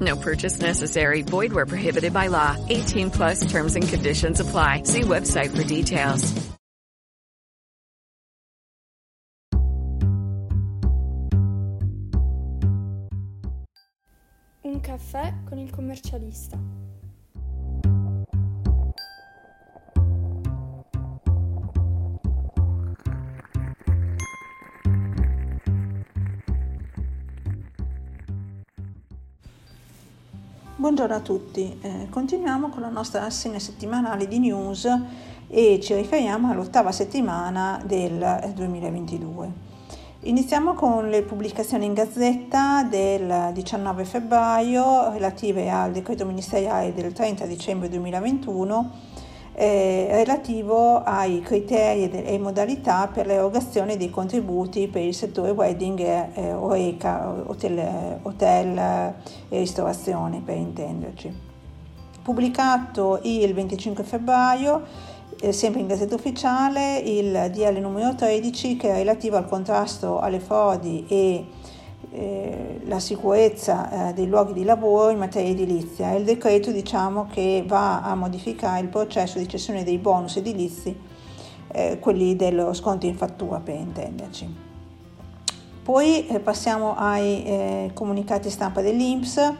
No purchase necessary. Void where prohibited by law. 18 plus terms and conditions apply. See website for details. Un caffè con il commercialista. Buongiorno a tutti, eh, continuiamo con la nostra rassegna settimanale di news e ci riferiamo all'ottava settimana del 2022. Eh, Iniziamo con le pubblicazioni in gazzetta del 19 febbraio relative al decreto ministeriale del 30 dicembre 2021 eh, relativo ai criteri e modalità per l'erogazione dei contributi per il settore wedding eh, OECA, hotel, hotel e ristorazione per intenderci. Pubblicato il 25 febbraio, eh, sempre in Gazzetta Ufficiale, il DL numero 13 che è relativo al contrasto alle frodi e eh, la sicurezza eh, dei luoghi di lavoro in materia edilizia. Il decreto diciamo che va a modificare il processo di cessione dei bonus edilizi, eh, quelli dello sconto in fattura per intenderci. Poi eh, passiamo ai eh, comunicati stampa dell'Inps.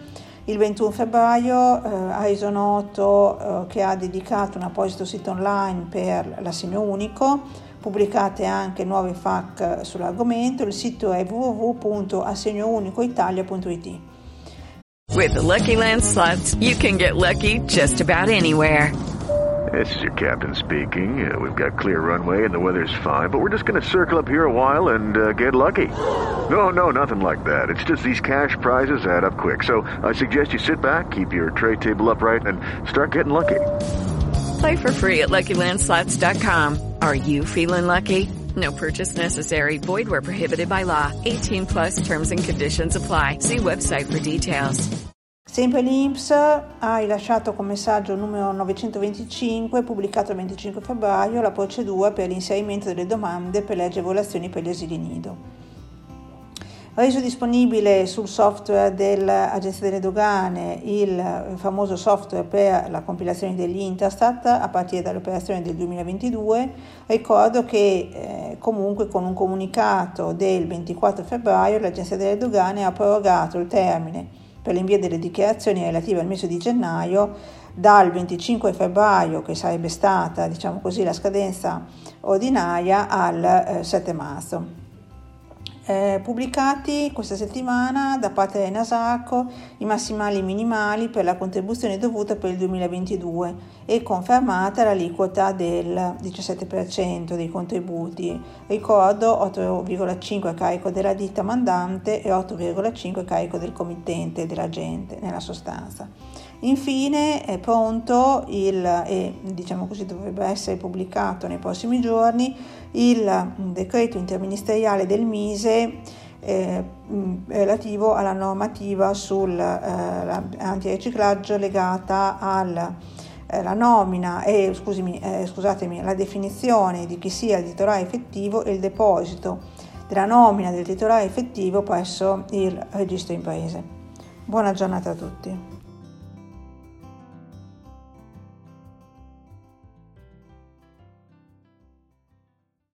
Il 21 febbraio ha reso noto che ha dedicato un apposito sito online per l'assegno unico pubblicate anche nuove FAQ sull'argomento. Il sito è www.assegnounicoitalia.it. With the Lucky Land slots, you can get lucky just about anywhere. This is your captain speaking. Uh, we've got clear runway and the weather's fine, but we're just going to circle up here a while and uh, get lucky. No, no, nothing like that. It's just these cash prizes add up quick. So I suggest you sit back, keep your tray table upright, and start getting lucky. Play for free at LuckyLandSlots.com. Are you feeling lucky? No purchase necessary. Void where prohibited by law. 18 plus terms and conditions apply. See website for details. Sempre l'Inps ha rilasciato con messaggio numero 925, pubblicato il 25 febbraio, la procedura per l'inserimento delle domande per le agevolazioni per gli asili nido reso disponibile sul software dell'Agenzia delle Dogane il famoso software per la compilazione dell'Interstat a partire dall'operazione del 2022. Ricordo che eh, comunque con un comunicato del 24 febbraio l'Agenzia delle Dogane ha prorogato il termine per l'invio delle dichiarazioni relative al mese di gennaio dal 25 febbraio, che sarebbe stata diciamo così, la scadenza ordinaria, al eh, 7 marzo eh, pubblicati questa settimana da parte del Nasarco i massimali e minimali per la contribuzione dovuta per il 2022 e confermata l'aliquota del 17% dei contributi. Ricordo 8,5 a carico della ditta mandante e 8,5 a carico del committente dell'agente nella sostanza. Infine è pronto il, e diciamo così dovrebbe essere pubblicato nei prossimi giorni, il decreto interministeriale del Mise eh, relativo alla normativa sull'antiriciclaggio eh, legata alla eh, nomina e scusami, eh, scusatemi, la definizione di chi sia il titolare effettivo e il deposito della nomina del titolare effettivo presso il registro imprese. Buona giornata a tutti.